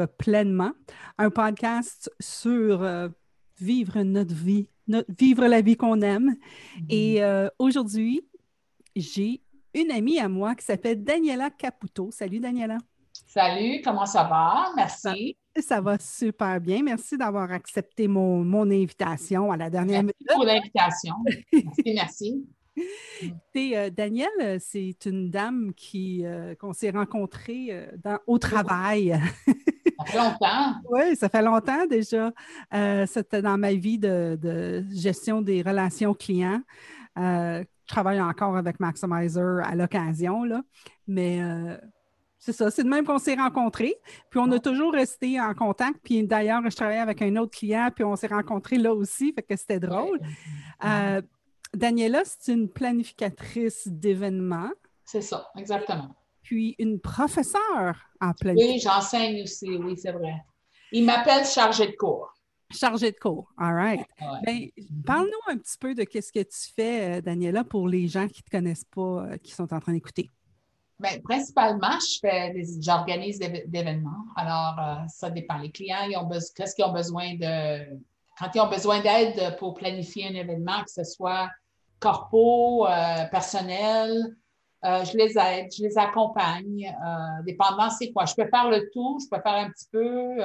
vivre pleinement, un podcast sur euh, vivre notre vie, vivre la vie qu'on aime. Mm-hmm. Et euh, aujourd'hui, j'ai une amie à moi qui s'appelle Daniela Caputo. Salut Daniela. Salut, comment ça va? Merci. Ça, va super bien. Merci d'avoir accepté mon, mon, invitation à la dernière minute. Merci pour l'invitation. merci, merci. Euh, Danielle, c'est une dame qui euh, qu'on s'est rencontrée euh, au travail. ça fait longtemps. oui, ça fait longtemps déjà. C'était dans ma vie de, gestion des relations clients. je travaille encore avec Maximizer à l'occasion, mais c'est ça, c'est de même qu'on s'est rencontrés. Puis on a toujours resté en contact. Puis d'ailleurs, je travaillais avec un autre client, puis on s'est rencontrés là aussi, fait que c'était drôle. Daniela, c'est une planificatrice d'événements. C'est ça, exactement. Puis une professeure en planification. Oui, j'enseigne aussi, oui, c'est vrai. Il m'appelle chargé de cours. Chargé de cours, all right. Ben, parle-nous un petit peu de ce que tu fais, euh, Daniela, pour les gens qui ne te connaissent pas, euh, qui sont en train d'écouter. Bien, principalement, j'organise des événements. Alors, euh, ça dépend. Les clients, ils ont qu'est-ce qu'ils ont besoin de, quand ils ont besoin d'aide pour planifier un événement, que ce soit corpo, euh, personnel, euh, je les aide, je les accompagne, euh, dépendant c'est quoi. Je peux faire le tout, je peux faire un petit peu,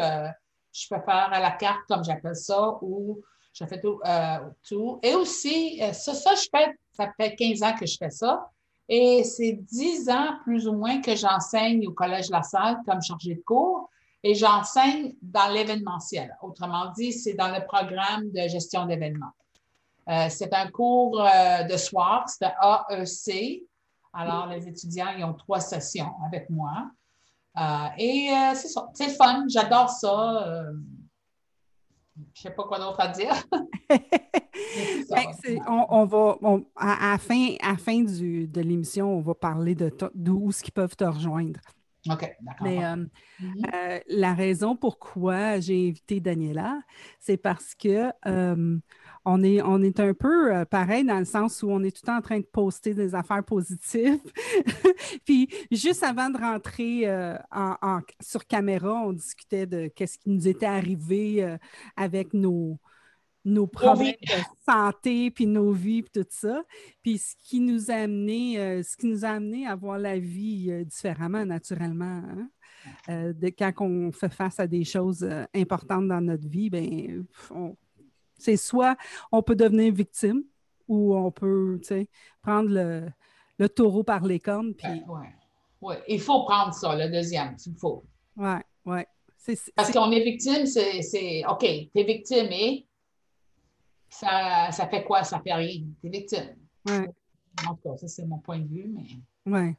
je peux faire à la carte, comme j'appelle ça, ou je fais tout. tout. Et aussi, ça, ça, je fais, ça fait 15 ans que je fais ça. Et c'est 10 ans plus ou moins que j'enseigne au Collège La Salle comme chargée de cours et j'enseigne dans l'événementiel. Autrement dit, c'est dans le programme de gestion d'événements. Euh, c'est un cours euh, de soir, c'est AEC. Alors, les étudiants, ils ont trois sessions avec moi. Euh, et c'est ça, c'est fun, j'adore ça. je ne sais pas quoi d'autre à dire. Ben, on, va, à, la fin, à fin de l'émission, on va parler de d'où ils peuvent te rejoindre. OK, d'accord. Mais euh, euh, la raison pourquoi j'ai invité Daniela, c'est parce que euh, on, est, on est un peu pareil dans le sens où on est tout le temps en train de poster des affaires positives. Puis juste avant de rentrer en, sur caméra, on discutait de qu'est-ce qui nous était arrivé avec nos, nos problèmes de santé, puis nos vies, puis tout ça. Puis ce qui nous a amené, euh, ce qui nous a amené à voir la vie euh, différemment, naturellement. Hein. Euh, de, quand on fait face à des choses importantes dans notre vie, ben, c'est soit on peut devenir victime ou on peut prendre le, le, taureau par les cornes. Puis... Ouais, ouais. Il faut prendre ça, le deuxième, il faut. Oui, oui. Parce qu'on est victime, c'est OK, tu es victime et ça, ça fait quoi? Ça fait rien. Tu es victime. Ouais. En tout cas, ça, c'est mon point de vue, mais. Oui.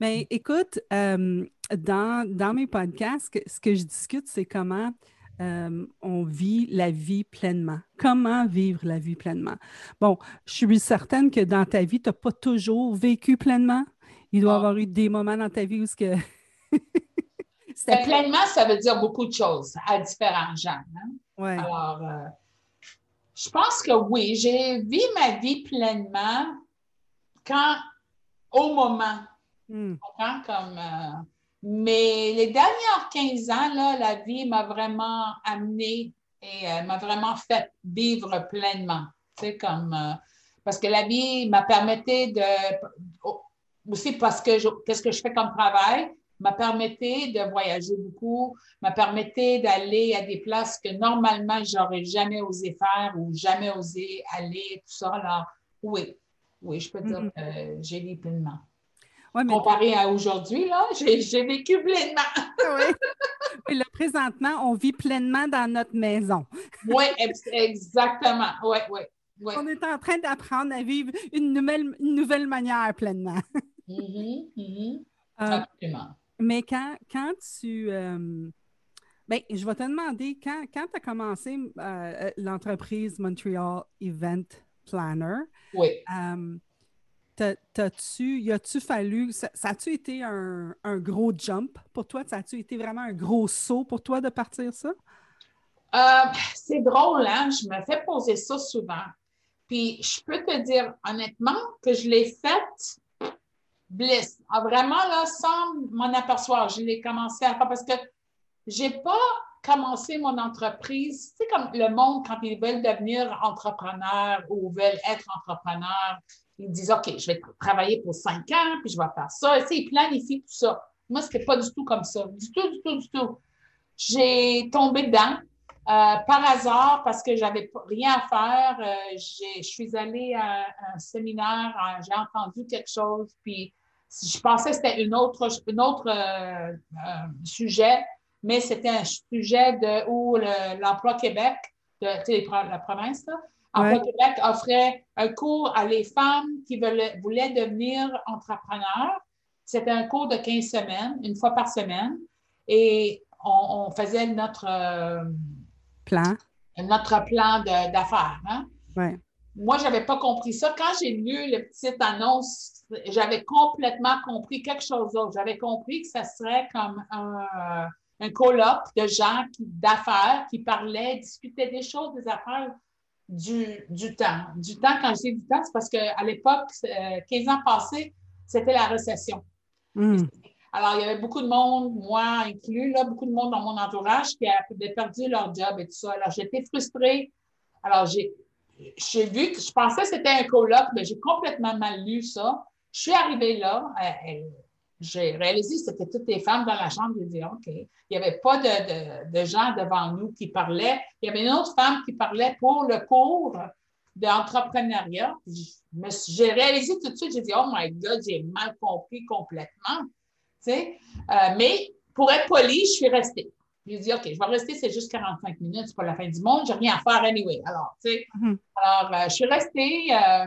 Mais écoute, euh, dans, dans, mes podcasts, ce que je discute, c'est comment euh, on vit la vie pleinement. Comment vivre la vie pleinement? Bon, je suis certaine que dans ta vie, tu n'as pas toujours vécu pleinement. Il doit y avoir eu des moments dans ta vie où ce que. pleinement, ça veut dire beaucoup de choses à différents gens. Hein? Ouais. Alors, euh, je pense que oui, j'ai vu ma vie pleinement quand, au moment. Hmm. Comme, euh, mais les dernières 15 ans, là, la vie m'a vraiment amené et euh, m'a vraiment fait vivre pleinement. Comme, euh, parce que la vie m'a permis de, aussi parce que qu'est-ce que je fais comme travail, m'a permis de voyager beaucoup, m'a permis d'aller à des places que normalement j'aurais jamais osé faire ou jamais osé aller, tout ça. Alors, oui, oui, je peux dire mm-hmm. que j'ai vécu pleinement. Comparé à aujourd'hui, là, j'ai vécu pleinement. oui. Et là, présentement, on vit pleinement dans notre maison. oui, exactement. Oui, oui. On est en train d'apprendre à vivre une nouvelle, une nouvelle manière pleinement. Mm-hmm, mm-hmm. Euh, Absolument. Mais quand, quand tu. Euh, ben, je vais te demander, quand, quand tu as commencé euh, euh, l'entreprise Montreal Event Planner, oui. T'as-tu, y a-tu fallu, ça, a-tu été un, gros jump pour toi? Ça a-tu été vraiment un gros saut pour toi de partir ça? c'est drôle, hein? Je me fais poser ça souvent. Puis je peux te dire honnêtement que je l'ai fait bliss. Ah, vraiment, là, sans m'en apercevoir, je l'ai commencé à faire parce que j'ai pas commencé mon entreprise. C'est comme le monde, quand ils veulent devenir entrepreneur ou veulent être entrepreneur, ils disent OK, je vais travailler pour cinq ans, puis je vais faire ça. Et, ils planifient tout ça. Moi, ce n'était pas du tout comme ça. Du tout, du tout, du tout. J'ai tombé dedans. Euh, par hasard, parce que j'avais rien à faire, euh, je suis allée à un séminaire, euh, j'ai entendu quelque chose, puis je pensais que c'était une autre, une autre sujet, mais c'était un sujet de où l'emploi Québec, de, la province, là, Québec offrait un cours à les femmes qui voulaient, voulaient devenir entrepreneurs. C'était un cours de 15 semaines, une fois par semaine, et on, faisait notre plan. Notre plan d'affaires. Hein? Moi, je n'avais pas compris ça. Quand j'ai lu la petite annonce, j'avais complètement compris quelque chose d'autre. J'avais compris que ça serait comme un, un colloque de gens d'affaires qui parlaient, discutaient des choses, des affaires du, temps. Du temps, quand je dis du temps, c'est parce qu'à l'époque, 15 euh, ans passés, c'était la récession. Hmm. Alors, il y avait beaucoup de monde, moi inclus, là, beaucoup de monde dans mon entourage qui avait perdu leur job et tout ça. Alors, j'étais frustrée. Alors, j'ai, j'ai vu que je pensais que c'était un colloque, mais j'ai complètement mal lu ça. Je suis arrivée là. J'ai réalisé que c'était toutes les femmes dans la chambre. J'ai dit, OK. Il n'y avait pas de, de, gens devant nous qui parlaient. Il y avait une autre femme qui parlait pour le cours d'entrepreneuriat. J'ai réalisé tout de suite, j'ai dit, oh my God, j'ai mal compris complètement. Euh, mais pour être poli, je suis restée. J'ai dit, OK, je vais rester, c'est juste 45 minutes, c'est pas la fin du monde, j'ai rien à faire anyway. Alors, tu sais, mm-hmm. alors, euh, je suis restée. Euh,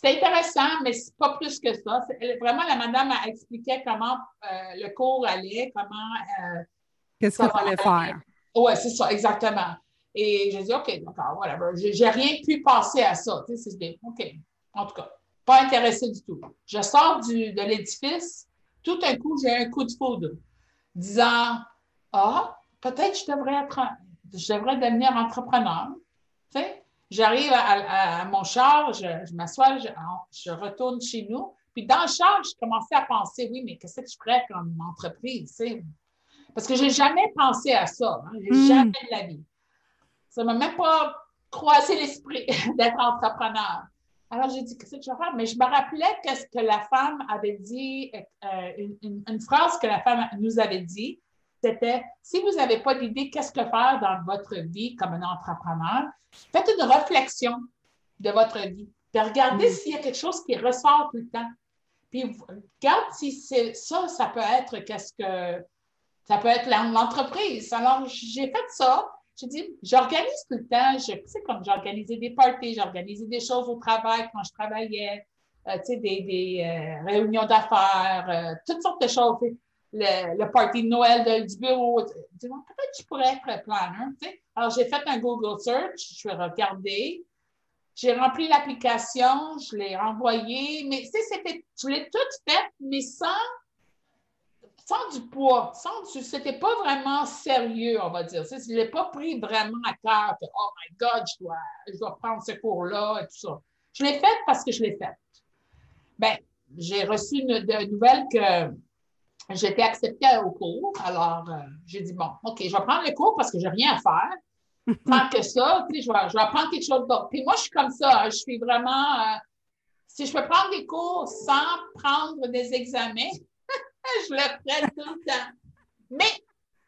c'était intéressant, mais c'est pas plus que ça. Vraiment, la madame a expliqué comment le cours allait, comment. Qu'est-ce qu'il fallait faire? Oui, c'est ça, exactement. Et j'ai dit, OK, d'accord, whatever. J'ai rien pu passer à ça. Tu sais, c'est OK. En tout cas, pas intéressé du tout. Je sors du, de l'édifice, tout un coup, j'ai un coup de foudre, disant Ah, peut-être je devrais être, je devrais devenir entrepreneur. Tu sais, j'arrive à, mon char, je, m'assois, je, retourne chez nous. Puis dans le char, je commençais à penser, oui, mais qu'est-ce que je ferais comme entreprise? Tu Parce que je n'ai jamais pensé à ça. Hein? J'ai hmm. jamais de la vie. Ça ne m'a même pas croisé l'esprit d'être entrepreneur. Alors, j'ai dit, qu'est-ce que je vais faire? Mais je me rappelais qu'est-ce que la femme avait dit, euh, une, phrase que la femme nous avait dit, c'était, si vous n'avez pas d'idée, qu'est-ce que faire dans votre vie comme un entrepreneur? Faites une réflexion de votre vie. Puis regardez mm. s'il y a quelque chose qui ressort tout le temps. Puis regarde si c'est ça, ça peut être qu'est-ce que ça peut être l'entreprise. Alors, j'ai fait ça. J'ai dit, j'organise tout le temps. Je, sais, comme j'organisais des parties, j'organisais des choses au travail quand je travaillais, euh, tu sais, des, des euh, réunions d'affaires, euh, toutes sortes de choses. Le, le, party de Noël du bureau. Peut-être que je pourrais être planner. Tu sais. Alors, j'ai fait un Google search, je vais regarder. J'ai rempli l'application, je l'ai renvoyée, mais tu sais, c'était, je l'ai toute faite, mais sans sans du poids, sans du, c'était pas vraiment sérieux, on va dire. Je ne l'ai pas pris vraiment à cœur, oh my God, je dois, je dois prendre ce cours-là et tout ça. Je l'ai fait parce que je l'ai fait. Ben, j'ai reçu une, de, nouvelle que j'étais acceptée au cours. Alors, euh, j'ai dit, bon, OK, je vais prendre le cours parce que j'ai rien à faire. Tant que ça, je vais, je vais apprendre quelque chose d'autre. Puis moi, je suis comme ça. Hein. Je suis vraiment. Euh, si je peux prendre des cours sans prendre des examens, je le ferai tout le temps. Mais,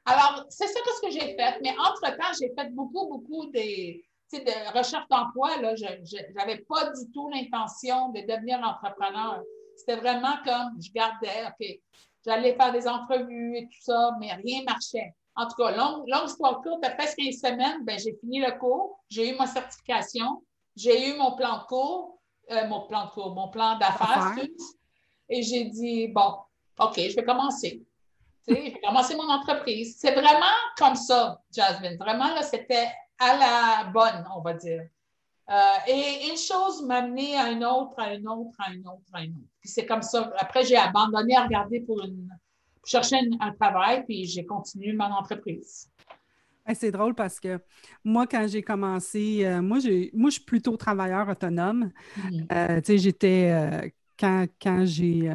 alors, c'est ça ce que j'ai fait. Mais entre-temps, j'ai fait beaucoup, beaucoup des, de recherche d'emploi. Je n'avais pas du tout l'intention de devenir entrepreneur. C'était vraiment comme je gardais, OK, j'allais faire des entrevues et tout ça, mais rien ne marchait. En tout cas, longue, longue histoire courte, après 15 semaines, ben, j'ai fini le cours, j'ai eu ma certification, j'ai eu mon plan de cours, euh, mon plan de cours, mon plan d'affaires, et j'ai dit, bon, OK, je vais commencer. je vais commencer mon entreprise. C'est vraiment comme ça, Jasmine. Vraiment, là, c'était à la bonne, on va dire. Euh, et une chose m'a amené à une autre, à une autre, à une autre, à une autre. Puis c'est comme ça. Après, j'ai abandonné à regarder pour, une, chercher un, travail, puis j'ai continué mon entreprise. C'est drôle parce que moi, quand j'ai commencé, euh, moi, moi, je suis plutôt travailleur autonome. Mm-hmm. Euh, tu sais, j'étais quand, quand j'ai.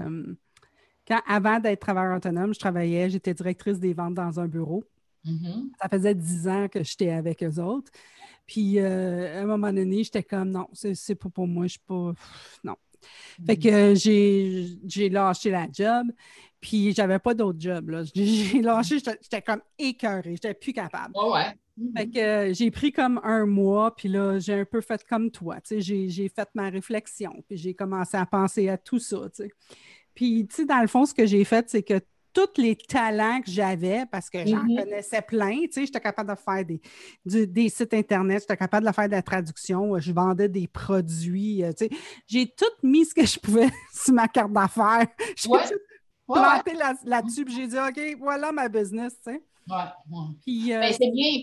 quand, avant d'être travailleur autonome, je travaillais, j'étais directrice des ventes dans un bureau. Mm-hmm. Ça faisait dix ans que j'étais avec eux autres. Puis à un moment donné, j'étais comme non, c'est pas pour moi, je suis pas. Non. Fait que j'ai lâché la job. Puis j'avais pas d'autre job. J'ai lâché, j'étais comme écœurée, j'étais plus capable. ouais. Fait que euh, j'ai pris comme un mois, puis là, j'ai un peu fait comme toi. J'ai fait ma réflexion, puis j'ai commencé à penser à tout ça. Puis, tu sais, dans le fond, ce que j'ai fait, c'est que tous les talents que j'avais, parce que j'en Mm-hmm. connaissais plein, tu sais, j'étais capable de faire des, du- des sites Internet, j'étais capable de faire de la traduction, euh, je vendais des produits, euh, tu sais. J'ai tout mis ce que je pouvais sur ma carte d'affaires. J'ai Ouais. planté là- là-dessus, j'ai dit, OK, voilà ma business, tu sais. Ouais, euh, Ben, c'est bien.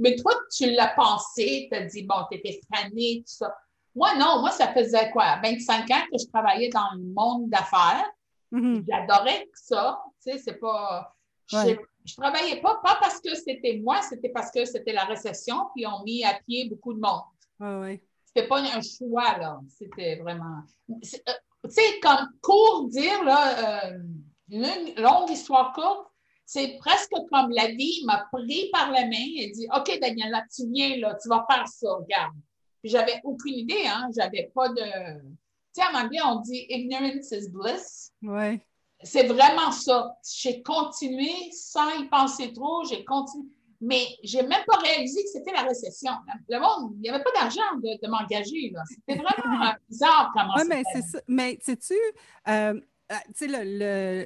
mais toi, tu l'as pensé, tu as dit, bon, tu étais fanée, tout ça. Moi, non, moi, ça faisait quoi? 25 ans que je travaillais dans le monde d'affaires. Mhm, J'adorais ça. Tu sais, c'est pas. Je, Ouais. je travaillais pas, pas parce que c'était moi, c'était parce que c'était la récession, puis ont mis à pied beaucoup de monde. ouais, ouais. C'était pas un choix, là. C'était vraiment. euh, Tu sais, comme court dire, là, euh, une longue histoire courte, c'est presque comme la vie m'a pris par la main et dit OK, Daniela, tu viens là, tu vas faire ça, regarde. Puis j'avais aucune idée, hein. J'avais pas de. Tu sais, en anglais, on dit ignorance is bliss. Ouais. C'est vraiment ça. J'ai continué sans y penser trop, j'ai continué. Mais j'ai même pas réalisé que c'était la récession. Le monde, il n'y avait pas d'argent de, de m'engager. C'était vraiment bizarre comment c'était. mais c'est ça. Mais sais-tu, euh, euh, tu sais, le-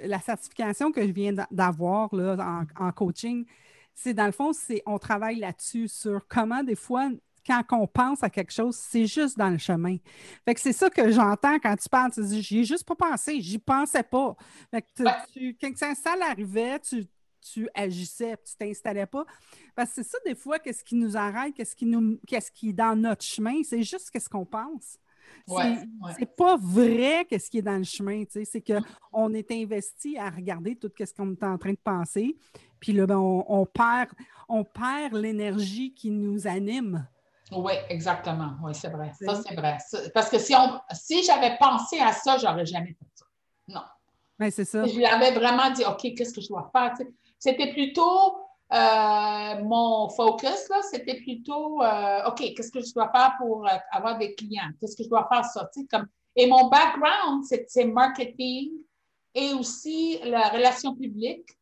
le- la certification que je viens d'a- d'avoir en, en coaching, c'est dans le fond, c'est on travaille là-dessus sur comment des fois, quand on pense à quelque chose, c'est juste dans le chemin. Fait que c'est ça que j'entends quand tu parles. Tu dis, j'y ai juste pas pensé, j'y pensais pas. Fait que tu- Ouais. tu- quand ça, arrivait, tu, tu agissais, tu t'installais pas. Parce que c'est ça, des fois, qu'est-ce qui nous arrête, qu'est-ce qui nous, qu'est-ce qui est dans notre chemin, c'est juste qu'est-ce qu'on pense. C'est- Ouais, ouais. c'est pas vrai qu'est-ce qui est dans le chemin, tu sais, c'est qu'on est investi à regarder tout ce qu'on est en train de penser, puis là, ben, on, on perd, on perd l'énergie qui nous anime. Oui, exactement. Oui, c'est vrai. Ça, c'est vrai. Parce que si, on, si j'avais pensé à ça, j'aurais jamais fait ça. Non. Ben, c'est ça. Je lui avais vraiment dit, OK, qu'est-ce que je dois faire? Tu sais, C'était plutôt euh, mon focus, là, c'était plutôt, euh, OK, qu'est-ce que je dois faire pour euh, avoir des clients? Qu'est-ce que je dois faire ça? Tu sais, Comme... Et mon background, c'est marketing et aussi la relation publique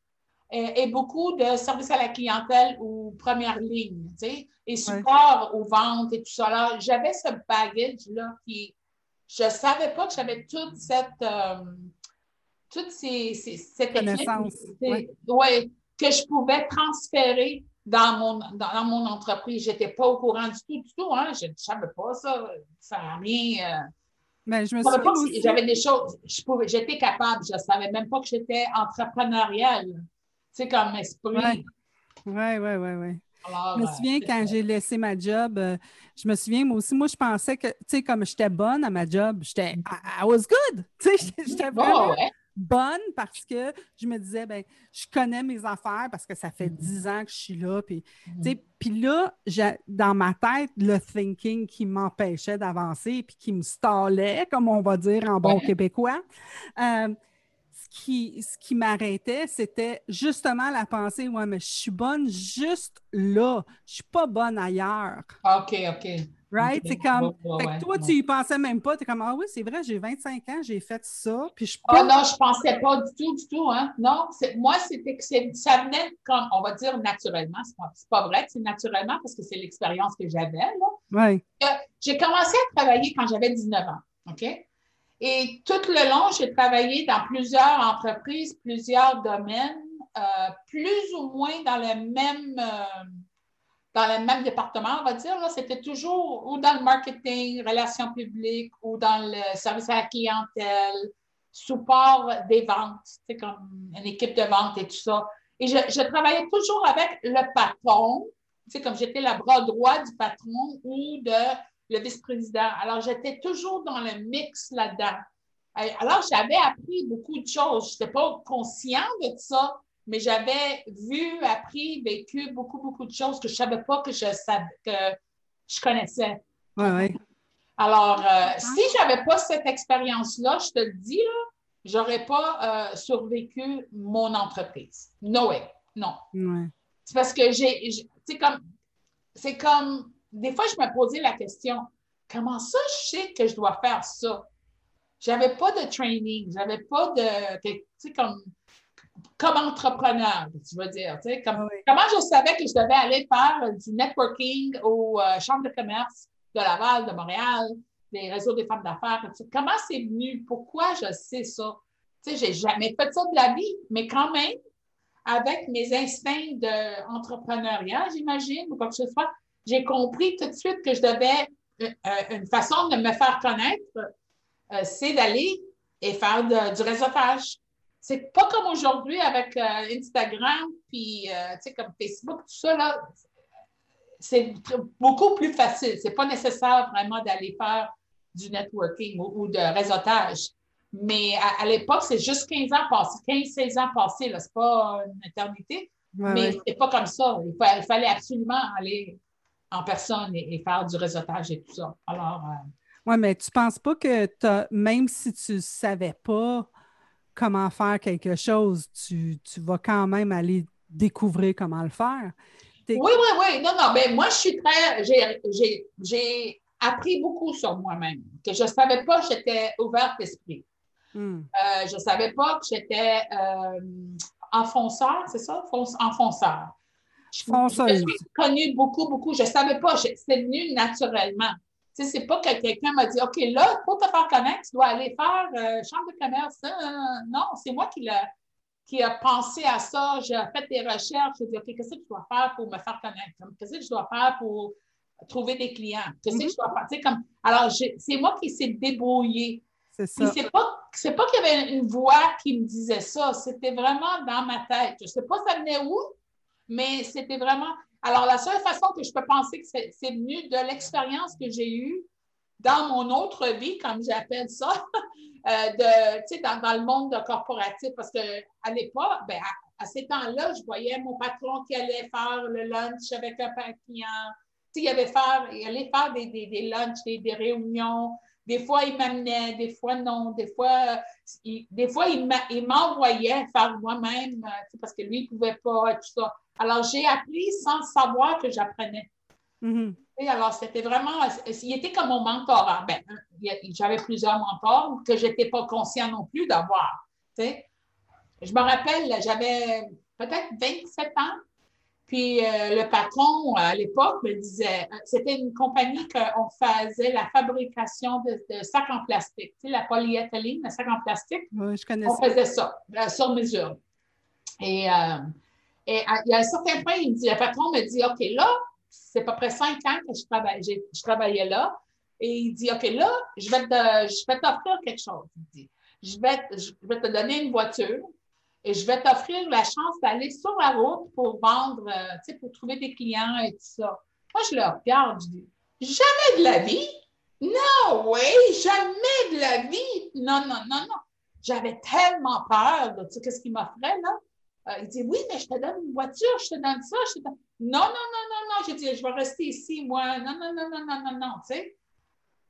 et, et beaucoup de services à la clientèle ou première ligne, tu sais, et support aux ventes et tout ça. Alors, j'avais ce baggage-là qui, je ne savais pas que j'avais toute cette, euh, toute ces, ces, cette Connaissance, ouais. ouais, que je pouvais transférer dans mon, dans, dans mon entreprise. Je n'étais pas au courant du tout, du tout. Hein? Je ne savais pas ça. Ça n'a rien. euh, Ben, je me souviens J'avais des choses. J'étais capable. Je ne savais même pas que j'étais entrepreneuriale. Tu sais, comme esprit. Oui, oui, oui, oui. Alors, Je me euh, souviens quand j'ai laissé ma job, euh, je me souviens, moi aussi, moi, je pensais que, tu sais, comme j'étais bonne à ma job, j'étais, I, I was good. Tu sais, j'étais- ouais. bonne parce que je me disais, ben, je connais mes affaires parce que ça fait Mhm. dix ans que je suis là. Puis, tu sais, puis là, j'ai- dans ma tête, le thinking qui m'empêchait d'avancer puis qui me stallait, comme on va dire en bon Ouais. québécois, euh, ce qui, ce qui m'arrêtait, c'était justement la pensée, ouais, mais je suis bonne juste là. Je suis pas bonne ailleurs. OK, OK. Right? C'est comme, fait que toi, ouais. tu y pensais même pas. Tu es comme, ah oui, c'est vrai, j'ai 25 ans, j'ai fait ça, puis je Oh peux non, je ne pensais pas du tout, du tout. Hein? Non, c'est- moi, c'était que c'est- ça venait comme, on va dire naturellement. Ce n'est pas, c'est pas vrai que c'est naturellement parce que c'est l'expérience que j'avais. Ouais. Euh, J'ai commencé à travailler quand j'avais 19 ans. OK? Et tout le long, j'ai travaillé dans plusieurs entreprises, plusieurs domaines, euh, plus ou moins dans le même, euh, dans le même département, on va dire. C'était toujours ou dans le marketing, relations publiques, ou dans le service à la clientèle, support des ventes, c'est comme une équipe de vente et tout ça. Et je, je travaillais toujours avec le patron, sais, comme j'étais le bras droit du patron ou de le vice-président. Alors, j'étais toujours dans le mix là-dedans. Alors, j'avais appris beaucoup de choses. Je n'étais pas conscient de ça, mais j'avais vu, appris, vécu beaucoup, beaucoup de choses que je ne savais pas que je savais, que je connaissais. Ouais, ouais. Alors, euh, si je n'avais pas cette expérience-là, je te le dis, je n'aurais pas euh, survécu mon entreprise. No way. Non. C'est parce que j'ai, c'est comme, c'est comme, des fois, je me posais la question, comment ça, je sais que je dois faire ça? J'avais pas de training, j'avais pas de, tu sais, comme, comme entrepreneur, tu veux dire. Tu sais, comme, Comment je savais que je devais aller faire du networking aux euh, chambres de commerce de Laval, de Montréal, des réseaux des femmes d'affaires? Comment c'est venu? Pourquoi je sais ça? Tu sais, j'ai jamais fait ça de la vie, mais quand même, avec mes instincts d'entrepreneuriat, j'imagine, ou quoi que ce soit, j'ai compris tout de suite que je devais, euh, euh, une façon de me faire connaître, c'est d'aller et faire du réseautage c'est pas comme aujourd'hui avec euh, Instagram, puis euh, tu sais, comme Facebook, tout ça, là, c'est beaucoup plus facile. C'est pas nécessaire vraiment d'aller faire du networking ou, de réseautage. Mais à, l'époque, c'est juste 15 ans passés, 15-16 ans passés, là, c'est pas une éternité. mais c'est pas comme ça. Il, fallait absolument aller en personne et, faire du réseautage et tout ça. Alors. Euh, oui, mais tu penses pas que même si tu ne savais pas comment faire quelque chose, tu, vas quand même aller découvrir comment le faire? Oui, oui, oui. Non, non, mais moi, je suis très. J'ai appris beaucoup sur moi-même. Que je ne savais pas que j'étais ouverte d'esprit. Hmm. Euh, je ne savais pas que j'étais euh, enfonceur, c'est ça? Enfonceur. Je, je, suis connue beaucoup, beaucoup. Je ne savais pas. C'est venu naturellement. Ce c'est pas que quelqu'un m'a dit, OK, là, pour te faire connaître, tu dois aller faire euh, chambre de commerce. Hein? non, c'est moi qui, a, qui a pensé à ça. J'ai fait des recherches. J'ai dit, OK, qu'est-ce que je dois faire pour me faire connaître? Qu'est-ce que je dois faire pour trouver des clients? Qu'est-ce que mm-hmm. je dois faire? comme, alors, c'est moi qui s'est débrouillé. C'est ça. C'est pas, pas qu'il y avait une voix qui me disait ça. C'était vraiment dans ma tête. Je ne sais pas ça venait où, mais c'était vraiment. Alors, la seule façon que je peux penser que c'est venu de l'expérience que j'ai eue dans mon autre vie, comme j'appelle ça, euh, de, dans, dans, le monde de corporatif, parce qu'à l'époque, ben, à, ces temps-là, je voyais mon patron qui allait faire le lunch avec un client. Il, avait faire, il allait faire des, des, des lunchs, des, des réunions. Des fois, il m'amenait, des fois, non. Des fois, il, des fois, il m'envoyait faire moi-même, euh, parce que lui, il ne pouvait pas, tout ça. Alors, j'ai appris sans savoir que j'apprenais. Mm-hmm. Alors, c'était vraiment, il était comme mon mentor. Ah, ben, j'avais plusieurs mentors que je n'étais pas conscient non plus d'avoir. Je me rappelle, j'avais peut-être 27 ans, puis euh, le patron à l'époque me disait, c'était une compagnie qu'on faisait la fabrication de, sacs en plastique, tu sais, la polyéthylène, le sac en plastique. Oui, je connais on faisait ça, euh, sur mesure. Et euh, et il y a un certain point, il me dit, le patron me dit, OK, là, c'est à peu près cinq ans que je, travaille, je travaillais là. Et il dit, OK, là, je vais, t'offrir quelque chose. Il dit, je vais, je vais te donner une voiture et je vais t'offrir la chance d'aller sur la route pour vendre, euh, tu sais, pour trouver des clients et tout ça. Moi, je le regarde, je dis, jamais de la vie? Non, oui, jamais de la vie. Non, non, non, non. J'avais tellement peur de, tu sais, qu'est-ce qu'il m'offrait, là? Euh, il dit Oui, mais je te donne une voiture, je te donne ça. Je te donne... Non, non, non, non, non. J'ai dit Je vais rester ici, moi. Non, non, non, non, non, non, non. Tu sais.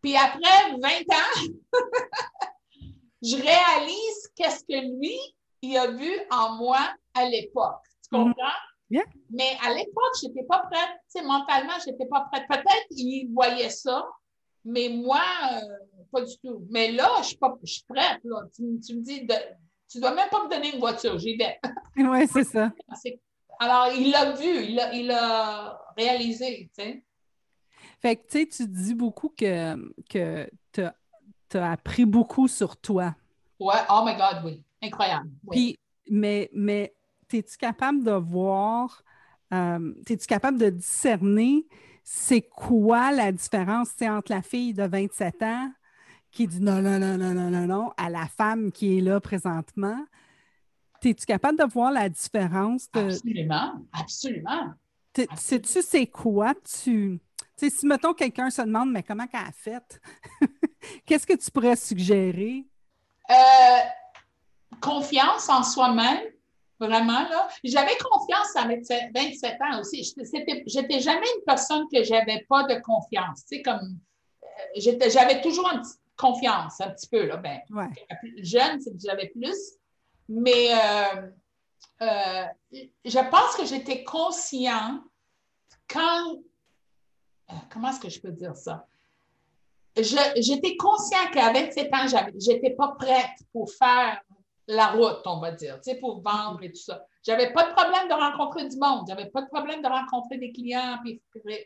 Puis après 20 ans, je réalise qu'est-ce que lui, il a vu en moi à l'époque. Tu mhm. comprends? Mais à l'époque, je n'étais pas prête. Tu sais, mentalement, je n'étais pas prête. Peut-être qu'il voyait ça, mais moi, euh, pas du tout. Mais là, je suis, pas, je suis prête. Là. Tu, tu me dis, de, tu ne dois même pas me donner une voiture, j'y vais. oui, c'est ça. Alors, il l'a vu, il l'a réalisé, tu sais. Fait que, tu sais, tu dis beaucoup que, que tu as, appris beaucoup sur toi. Ouais, oh my God, oui. Incroyable. Puis, mais, mais es-tu capable de voir, euh, es-tu capable de discerner c'est quoi la différence entre la fille de 27 ans qui dit non, non, non, non, non, non, non à la femme qui est là présentement? Es-tu capable de voir la différence? Absolument, absolument. Sais-tu c'est quoi tu. sais, si, mettons, quelqu'un se demande, mais comment qu'elle a fait? Qu'est-ce que tu pourrais suggérer? Euh, confiance en soi-même, vraiment, là. J'avais confiance avec 27 ans aussi. J'étais jamais une personne que j'avais pas de confiance. Tu sais, comme j'avais toujours une petite confiance, un petit peu. Là. Ben, Ouais. Jeune, c'est que j'avais plus. Mais euh, euh, je pense que j'étais conscient quand. euh, Comment est-ce que je peux dire ça? J'étais conscient qu'à 27 ans, j'étais pas prête pour faire la route, on va dire, tu sais, pour vendre et tout ça. J'avais pas de problème de rencontrer du monde. J'avais pas de problème de rencontrer des clients puis,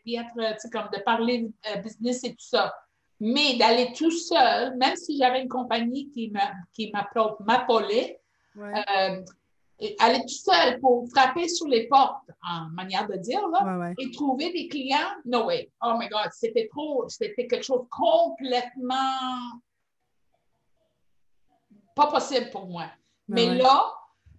puis être, tu sais, comme de parler euh, business et tout ça. Mais d'aller tout seul, même si j'avais une compagnie qui m'appelait, Ouais. euh, aller tout seul pour frapper sur les portes, en manière de dire, là, Ouais, ouais. et trouver des clients, no way. Oh my God, c'était trop, c'était quelque chose complètement pas possible pour moi. Mais Ouais. là,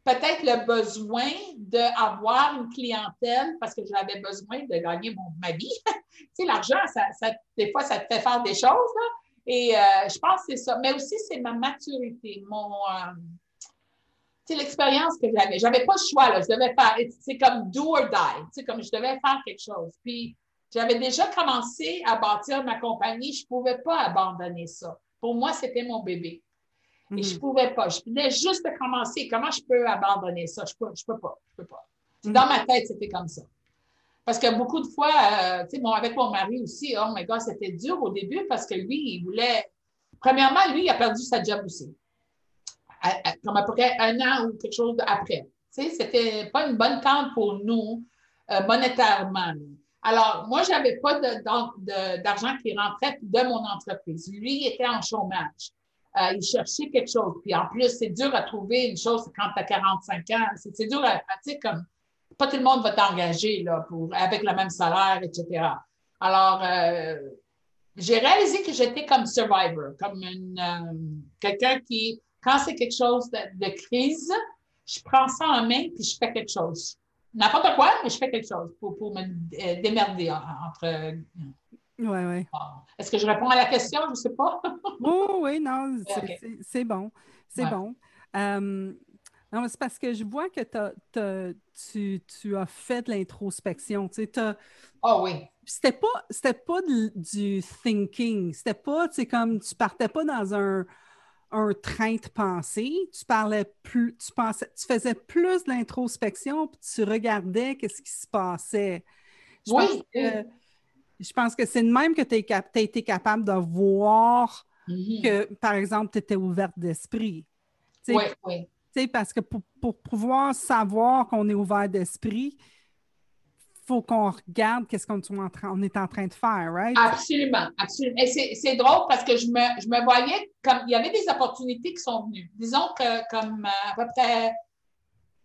peut-être le besoin d'avoir une clientèle parce que j'avais besoin de gagner mon, ma vie. tu sais, l'argent, ça, ça- des fois, ça te fait faire des choses. là. Et euh, je pense que c'est ça. Mais aussi, c'est ma maturité, mon. euh, tu sais, l'expérience que j'avais. J'avais pas le choix, là. Je devais faire. C'est comme do or die. Tu sais, comme je devais faire quelque chose. Puis, j'avais déjà commencé à bâtir ma compagnie. Je pouvais pas abandonner ça. Pour moi, c'était mon bébé. Et je Mhm. pouvais pas. Je venais juste de commencer. Comment je peux abandonner ça? Je peux, je peux pas. Je peux pas. Mhm. Dans ma tête, c'était comme ça. Parce que beaucoup de fois, euh, tu sais, bon, avec mon mari aussi, oh my God, c'était dur au début parce que lui, il voulait. Premièrement, lui, il a perdu sa job aussi. À- à- comme à peu près un an ou quelque chose après. Tu sais, c'était pas une bonne tente pour nous euh, monétairement. Alors, moi, j'avais pas de- d'en- de- d'argent qui rentrait de mon entreprise. Lui, il était en chômage. Euh, il cherchait quelque chose. Puis en plus, c'est dur à trouver une chose quand tu as 45 ans. C'est dur à, tu sais, comme pas tout le monde va t'engager là, pour, avec le même salaire, etc. Alors, euh, j'ai réalisé que j'étais comme survivor, comme euh, quelqu'un qui, quand c'est quelque chose de, de crise, je prends ça en main puis je fais quelque chose. N'importe quoi, mais je fais quelque chose pour, pour me euh, démerder en- entre. Euh, Ouais, ouais. Est-ce que je réponds à la question? Je ne sais pas. Oh, oui, non, c'est bon. C'est Ouais. bon. Non, c'est parce que je vois que tu, tu as fait de l'introspection. Tu sais, Ah oui. c'était pas, c'était pas de- du thinking. C'était pas, tu sais, comme tu partais pas dans un, un train de pensée. Tu parlais plus, tu pensais, tu faisais plus de l'introspection, puis tu regardais qu'est-ce qui se passait. Je Oui, pense que, je pense que c'est de même que tu as été capable de voir Mhm. que, par exemple, tu étais ouverte d'esprit. Oui, oui. parce que pour, pour pouvoir savoir qu'on est ouvert d'esprit, il faut qu'on regarde qu'est-ce qu'on est en train- on est en train de faire, right? Absolument, absolument. Et c'est drôle parce que je me, je me voyais comme il y avait des opportunités qui sont venues. Disons que comme à peu près,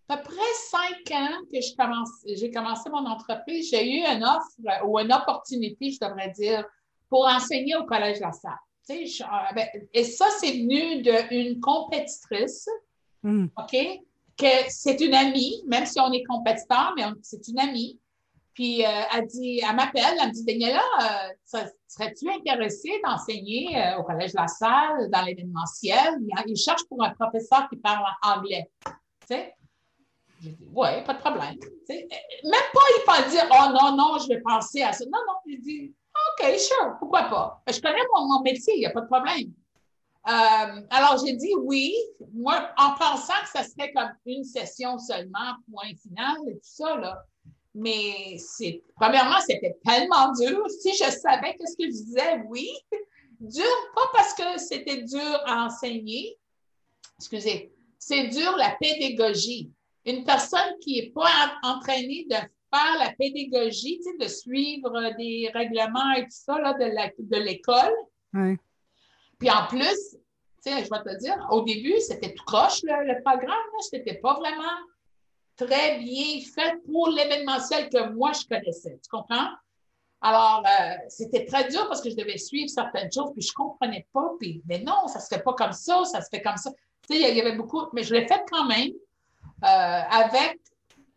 à peu près cinq ans que j'ai commencé mon entreprise, j'ai eu une offre ou une opportunité, je devrais dire, pour enseigner au Collège La Salle. Tu sais, je- euh, ben, et ça, c'est venu d'une compétitrice Mm. OK? Que c'est une amie, même si on est compétiteur, mais c'est une amie. Puis euh, elle dit, elle m'appelle, elle me dit, Daniela, euh, serais-tu intéressée d'enseigner euh, au Collège La Salle, dans l'événementiel? Il, il cherche pour un professeur qui parle anglais. Tu sais? J'ai dit, oui, pas de problème. Euh, Même pas, il pas dire, oh non, non, je vais penser à ça. Non, non, il dit, OK, sure, pourquoi pas? Je connais mon, mon métier, il n'y a pas de problème. Euh, alors, j'ai dit oui, moi, en pensant que ça serait comme une session seulement, point final et tout ça, là. Mais c'est, premièrement, c'était tellement dur. Si je savais qu'est-ce que je disais, oui. Dur, pas parce que c'était dur à enseigner. Excusez. C'est dur la pédagogie. Une personne qui n'est pas en- entraînée de faire la pédagogie, tu sais, de suivre des règlements et tout ça là, de l'école, puis en plus, tu sais, je vais te dire, au début, c'était tout croche, le, le programme. là. C'était pas vraiment très bien fait pour l'événementiel que moi, je connaissais. Tu comprends? Alors, euh, c'était très dur parce que je devais suivre certaines choses, puis je comprenais pas. Puis, mais non, ça se fait pas comme ça, ça se fait comme ça. Tu sais, il y avait beaucoup, mais je l'ai fait quand même euh, avec,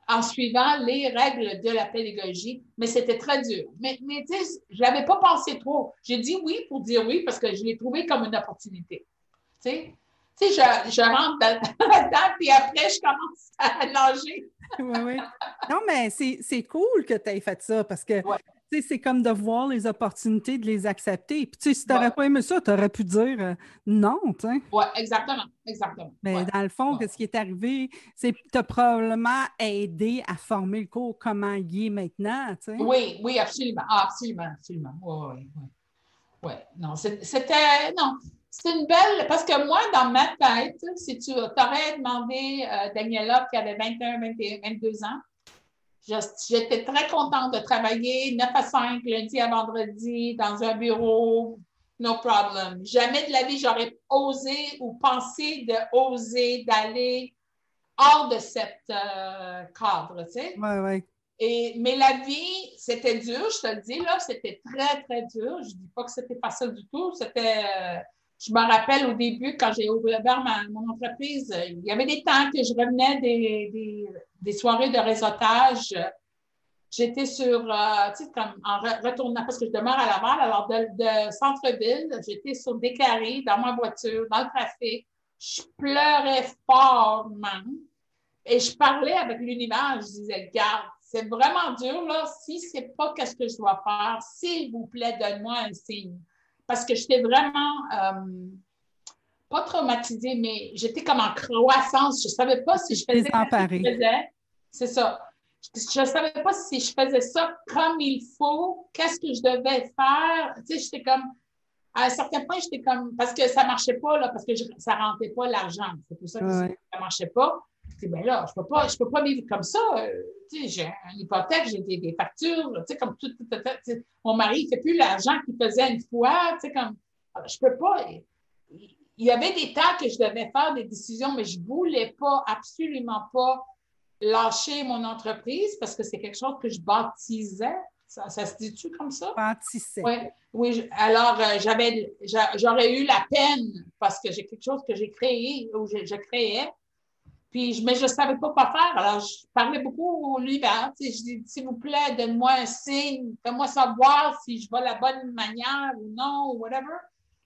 en suivant les règles de la pédagogie, mais c'était très dur. Mais, mais tu sais, je l'avais pas pensé trop. J'ai dit oui pour dire oui parce que je l'ai trouvé comme une opportunité. Tu sais, tu sais je, je rentre dans- là-dedans, puis après, je commence à nager. Oui, oui. Non, mais c'est c'est cool que tu aies fait ça parce que, Ouais. C'est comme de voir les opportunités, de les accepter. Puis, tu sais, si tu n'aurais pas aimé ça, tu aurais pu dire euh, non. Oui, exactement, exactement. Mais dans le fond, ce qui est arrivé, c'est que tu as probablement aidé à former le cours comment il est maintenant, tu sais. Oui, oui, absolument. Ah, absolument, absolument. Oui, oui, oui. Non, c'était, non, c'est une belle, parce que moi, dans ma tête, si tu aurais demandé à euh, Daniela qui avait 21, 21, 22 ans, J'étais très contente de travailler 9 à 5, lundi à vendredi, dans un bureau, no problem. Jamais de la vie, j'aurais osé ou pensé de oser d'aller hors de cette euh, cadre, tu sais. Oui, oui. Et, mais la vie, c'était dur, je te le dis, là, c'était très, très dur. Je ne dis pas que c'était pas ça du tout. C'était, euh, je me rappelle au début, quand j'ai ouvert mon entreprise, il y avait des temps que je revenais des, des, soirées de réseautage. J'étais sur, euh, tu sais, comme en retournant, parce que je demeure à Laval, alors de, centre-ville, j'étais sur des carrés, dans ma voiture, dans le trafic. Je pleurais fortement et je parlais avec l'univers. Je disais, garde, c'est vraiment dur, là. Si c'est pas qu'est-ce que je dois faire, s'il vous plaît, donne-moi un signe parce que j'étais vraiment euh, pas traumatisée, mais j'étais comme en croissance. Je ne savais pas si je faisais ce que je faisais. C'est ça. Je ne savais pas si je faisais ça comme il faut, qu'est-ce que je devais faire? Tu sais, j'étais comme, à un certain point, j'étais comme, parce que ça ne marchait pas, là, parce que ça ne rentrait pas l'argent. C'est pour ça que ça ne marchait pas. Ben là, je ne peux, pas, peux pas vivre comme ça. Euh, j'ai une hypothèque, j'ai des, factures, comme tout, mon mari ne fait plus l'argent qu'il faisait une fois, comme, je peux pas. Il y avait des temps que je devais faire des décisions, mais je ne voulais pas, absolument pas lâcher mon entreprise parce que c'est quelque chose que je baptisais. Ça, se dit-tu comme ça? Bâtissais. Ouais, oui. Alors, euh, j'avais, j'aurais eu la peine parce que j'ai quelque chose que j'ai créé ou je créais puis, mais je ne savais pas quoi faire. Alors, je parlais beaucoup au l'hiver. Je dis, s'il vous plaît, donne-moi un signe. Fais-moi savoir si je vais la bonne manière ou non, ou whatever.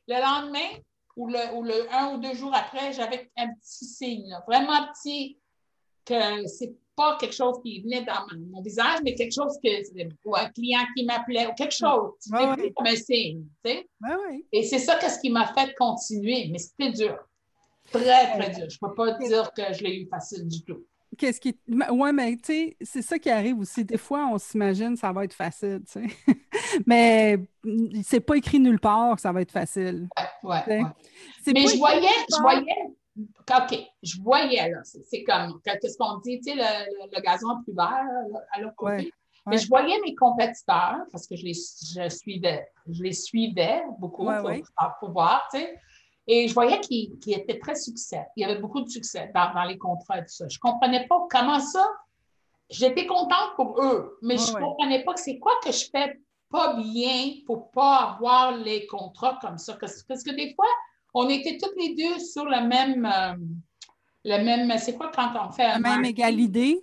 Le lendemain, ou le, ou le un ou deux jours après, j'avais un petit signe, vraiment petit, que c'est pas quelque chose qui venait dans mon, visage, mais quelque chose que, ou un client qui m'appelait, ou quelque chose. C'était comme un signe, tu sais. Et c'est ça qu'est-ce qui m'a fait continuer, mais c'était dur. Très, très dur. Je ne peux pas dire que je l'ai eu facile du tout. Qu'est-ce qui. Oui, mais tu sais, c'est ça qui arrive aussi. Des fois, on s'imagine que ça va être facile, tu sais. mais c'est pas écrit nulle part que ça va être facile. Oui, ouais, Mais je voyais, je voyais. OK, je voyais, là. C'est comme, qu'est-ce qu'on dit, tu sais, le, gazon plus vert, à l'autre côté. Mais je voyais mes compétiteurs, parce que je les, je suivais, je les suivais beaucoup pour, pour, voir, tu sais. Et je voyais qu'il était très succès. Il y avait beaucoup de succès dans, les contrats et tout ça. Je ne comprenais pas comment ça. J'étais contente pour eux, mais je ne comprenais pas que c'est quoi que je fais pas bien pour ne pas avoir les contrats comme ça. Parce, que des fois, on était toutes les deux sur le même. Euh, même c'est quoi quand on fait. La même égalité?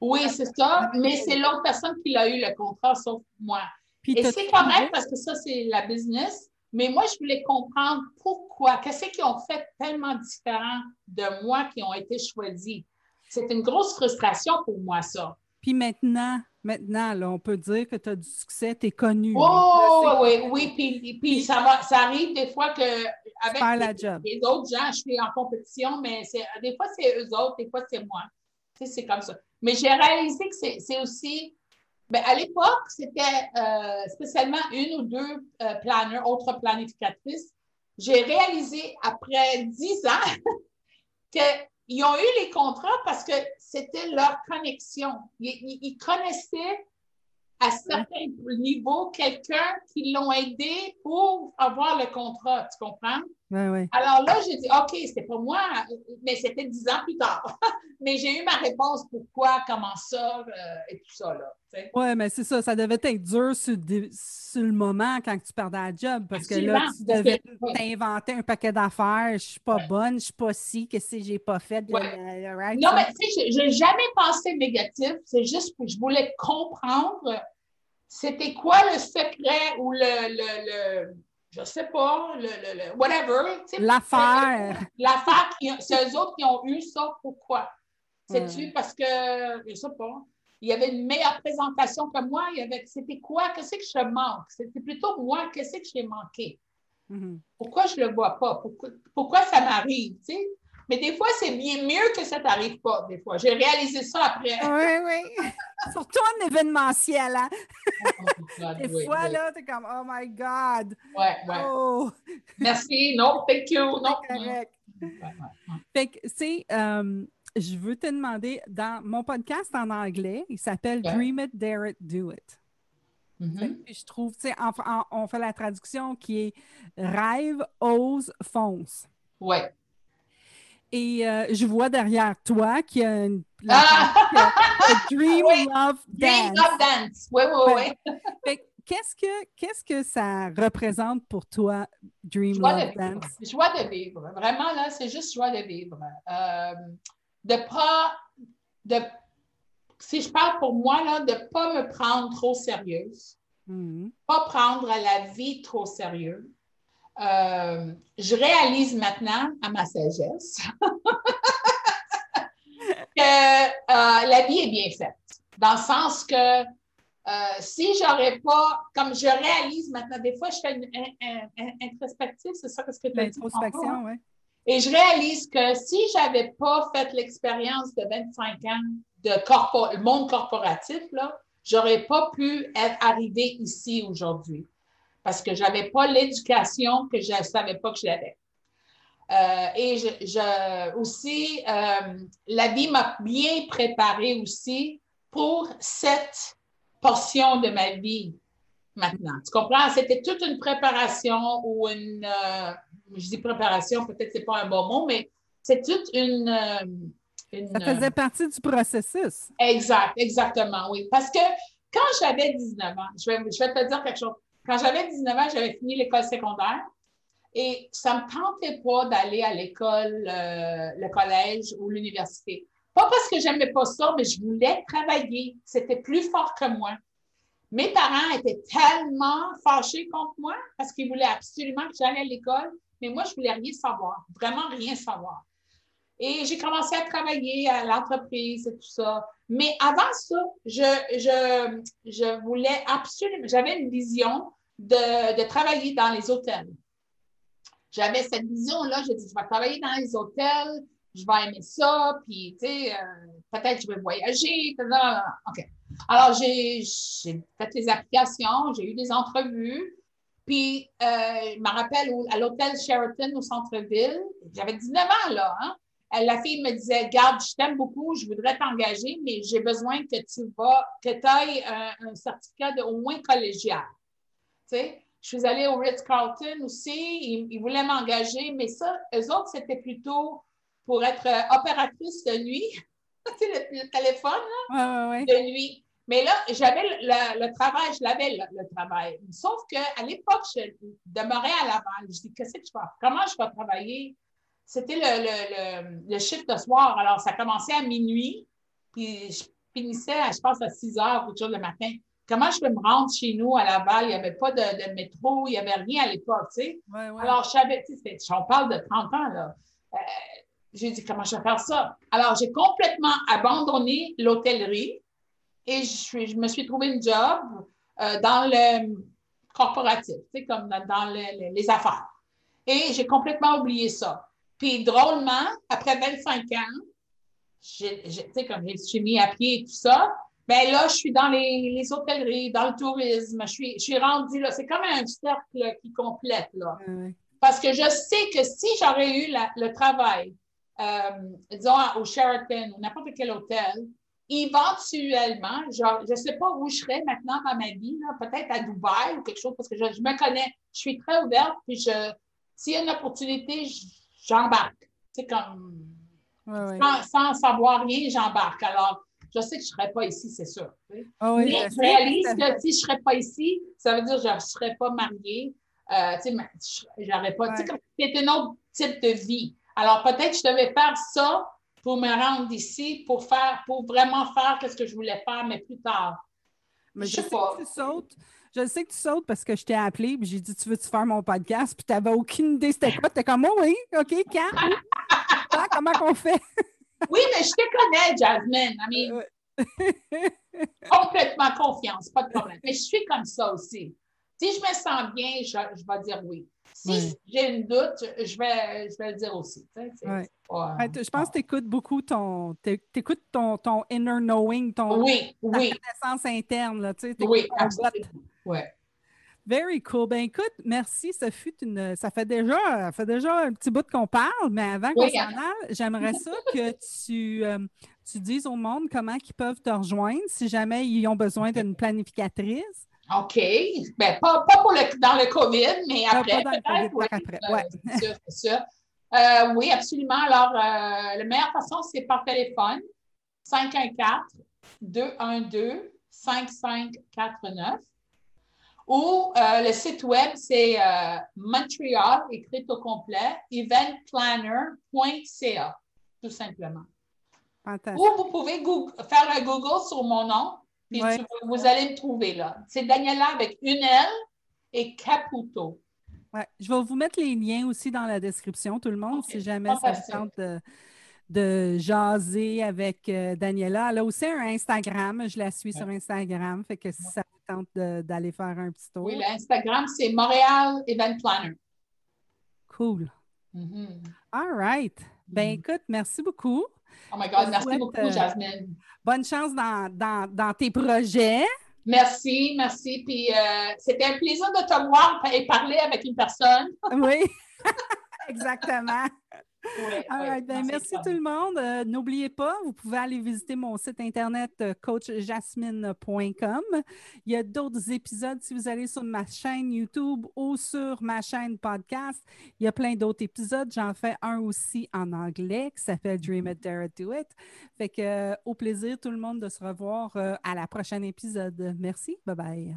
Oui, c'est ça, mais c'est l'autre personne qui a eu le contrat, sauf moi. et c'est correct parce que ça, c'est la business. Mais moi, je voulais comprendre pourquoi, qu'est-ce qu'ils ont fait tellement différent de moi qui ont été choisis? C'est une grosse frustration pour moi, ça. Puis maintenant, maintenant, là, on peut dire que tu as du succès, tu es connu. Oh, oui, oui, puis, puis ça, va, ça arrive des fois que avec les, autres gens, je suis en compétition, mais des fois, c'est eux autres, des fois, c'est moi. Tu sais, c'est comme ça. Mais j'ai réalisé que c'est aussi Bien, à l'époque, c'était euh, spécialement une ou deux euh, planeurs, autres planificatrices. J'ai réalisé après dix ans qu'ils ont eu les contrats parce que c'était leur connexion. ils connaissaient à certains niveaux quelqu'un qui l'ont aidé pour avoir le contrat, tu comprends? Alors là, j'ai dit, OK, c'était pas moi, mais c'était dix ans plus tard. mais j'ai eu ma réponse pourquoi, comment ça euh, et tout ça. Là, oui, mais c'est ça, ça devait être dur sur, le moment quand tu perdais la job, parce que là, tu devais t'inventer un paquet d'affaires. Je suis pas bonne, je suis pas si, qu'est-ce que j'ai pas fait? non, mais tu sais, j'ai jamais pensé négatif, c'est juste que je voulais comprendre c'était quoi le secret ou le, le, le je sais pas, le, le, whatever. L'affaire. L'affaire, c'est eux autres qui ont eu ça, pourquoi? C'est-tu parce que, je sais pas. il y avait une meilleure présentation que moi. Il y avait, c'était quoi? Qu'est-ce que je manque? C'était plutôt moi, qu'est-ce que j'ai manqué? Mm-hmm. Pourquoi je ne le vois pas? Pourquoi, ça m'arrive? Mais des fois, c'est bien mieux que ça t'arrive pas, des fois. J'ai réalisé ça après. Oui, oui. Surtout en événementiel, hein? Oh des fois, là, tu es comme, oh my God. Oui, oui. Oh. Merci. Non, thank you. Non. Correct. Fait que, c'est, euh, je veux te demander, dans mon podcast en anglais, il s'appelle Dream It, Dare It, Do It. Mm-hmm. je trouve, tu sais, on fait la traduction qui est rêve, ose, fonce. Oui. Et euh, je vois derrière toi qu'il y a une ah! Dream Love Dance. Dream Love Dance. Oui, oui, oui. Qu'est-ce que, qu'est-ce que ça représente pour toi, Dream Love Dance? Joie de vivre. Vraiment, là, c'est juste joie de vivre. Euh, de pas. De, si je parle pour moi, là, de ne pas me prendre trop sérieuse. Mm-hmm. Pas prendre la vie trop sérieux. Euh, je réalise maintenant, à ma sagesse, que euh, la vie est bien faite. Dans le sens que euh, si j'aurais pas, comme je réalise maintenant, des fois, je fais une, introspective, c'est ça ce que tu as dit. Introspection, oui. Et je réalise que si je n'avais pas fait l'expérience de 25 ans de monde corporatif, là, j'aurais pas pu être arrivé ici aujourd'hui parce que je n'avais pas l'éducation que je ne savais pas que j'avais. Euh, et je, aussi, euh, la vie m'a bien préparé aussi pour cette portion de ma vie maintenant. Tu comprends? C'était toute une préparation ou une, euh, je dis préparation, peut-être que ce n'est pas un bon mot, mais c'est toute une, Ça faisait partie du processus. Exact, exactement, oui. Parce que quand j'avais 19 ans, je vais, je vais te dire quelque chose. Quand j'avais 19 ans, j'avais fini l'école secondaire et ça ne me tentait pas d'aller à l'école, euh, le collège ou l'université. Pas parce que j'aimais pas ça, mais je voulais travailler. C'était plus fort que moi. Mes parents étaient tellement fâchés contre moi parce qu'ils voulaient absolument que j'aille à l'école, mais moi, je voulais rien savoir, vraiment rien savoir. Et j'ai commencé à travailler à l'entreprise et tout ça. Mais avant ça, je, je, je voulais absolument, j'avais une vision de, travailler dans les hôtels. J'avais cette vision-là, j'ai dit, je vais travailler dans les hôtels, je vais aimer ça, puis, tu sais, euh, peut-être je vais voyager, OK. Alors, j'ai fait les applications, j'ai eu des entrevues, puis, euh, je me rappelle à l'hôtel Sheraton au centre-ville, j'avais 19 ans, là, hein? La fille me disait, garde, je t'aime beaucoup, je voudrais t'engager, mais j'ai besoin que tu vas, que tu ailles un, un certificat de au moins collégial. Je suis allée au Ritz-Carlton aussi, ils, voulaient m'engager, mais ça, eux autres, c'était plutôt pour être euh, opératrice de nuit. le, le, téléphone de nuit. Mais là, j'avais le, travail, je l'avais le, travail. Sauf qu'à l'époque, je demeurais à Laval. Je dis, qu'est-ce que je fais? Comment je vais travailler? C'était le, le, chiffre de soir. Alors, ça commençait à minuit, puis je finissais, je pense, à 6 heures ou chose le matin comment je peux me rendre chez nous à Laval? Il n'y avait pas de, métro, il n'y avait rien à l'époque, tu sais. Alors, je savais, tu sais, on parle de 30 ans, là. Euh, j'ai dit, comment je vais faire ça? Alors, j'ai complètement abandonné l'hôtellerie et je, me suis trouvé une job euh, dans le corporatif, tu sais, comme dans, les affaires. Et j'ai complètement oublié ça. Puis, drôlement, après 25 ans, tu sais, comme je suis mis à pied et tout ça, ben là, je suis dans les, les hôtelleries, dans le tourisme. Je suis, je suis rendue là. C'est comme un cercle qui complète, là. Parce que je sais que si j'aurais eu le travail, euh, disons, au Sheraton ou n'importe quel hôtel, éventuellement, je ne sais pas où je serais maintenant dans ma vie, peut-être à Dubaï ou quelque chose, parce que je, me connais, je suis très ouverte, puis je, s'il y a une opportunité, j'embarque. C'est comme, sans, sans, savoir rien, j'embarque. Alors, je sais que je ne serais pas ici, c'est sûr. Ah mais je réalise que si je ne serais pas ici, ça veut dire que je ne serais pas mariée. Euh, j'aurais pas. Ouais. C'est un autre type de vie. Alors, peut-être que je devais faire ça pour me rendre ici, pour faire, pour vraiment faire ce que je voulais faire, mais plus tard. Mais je, sais que tu sautes. Je sais que tu sautes parce que je t'ai appelé et j'ai dit Tu veux-tu faire mon podcast? Puis tu n'avais aucune idée c'était quoi. Tu comme oh, oui, OK, quand? comment qu'on fait? Oui, mais je te connais, Jasmine. I mean, ma confiance, pas de problème. Mais je suis comme ça aussi. Si je me sens bien, je, vais dire oui. Si j'ai une doute, je vais, je vais le dire aussi. je pense que tu écoutes beaucoup ton, écoutes ton, ton inner knowing, ton oui, connaissance interne. Là, oui, absolument. Ouais. Very cool. Ben écoute, merci. Ça fut une. Ça fait déjà, ça fait déjà un petit bout qu'on parle, mais avant qu'on s'en aille, j'aimerais ça que tu, euh, tu dises au monde comment ils peuvent te rejoindre si jamais ils ont besoin d'une planificatrice. OK. Ben, pas, pas pour le, dans le COVID, mais après. Pas dans le COVID, après. Euh, ouais. c'est sûr, c'est sûr. Euh, oui, absolument. Alors, la meilleure façon, c'est par téléphone. 514-212-5549. Ou euh, le site web, c'est euh, Montreal, écrit au complet, eventplanner.ca, tout simplement. Ou vous pouvez faire un Google sur mon nom, puis vous allez me trouver là. C'est Daniela avec une L et Caputo. Ouais. Je vais vous mettre les liens aussi dans la description, tout le monde, si jamais ça vous tente de, de jaser avec euh, Daniela. Elle a aussi un Instagram. Je la suis sur Instagram. Fait que si ça tente d'aller faire un petit tour. Oui, l'Instagram, c'est Montréal Event Planner. Cool. Mm-hmm. All right. Ben mm-hmm. écoute, merci beaucoup. Oh my God, merci beaucoup, euh, Jasmine. bonne chance dans, tes projets. Merci, merci. Puis euh, c'était un plaisir de te voir et parler avec une personne. oui, exactement. All ben, merci tout le monde. Euh, n'oubliez pas, vous pouvez aller visiter mon site internet euh, coachjasmine.com. Il y a d'autres épisodes si vous allez sur ma chaîne YouTube ou sur ma chaîne podcast. Il y a plein d'autres épisodes. J'en fais un aussi en anglais qui s'appelle Dream It, Dare It, Do It. Fait que euh, au plaisir tout le monde de se revoir à la prochaine épisode. Merci. Bye bye.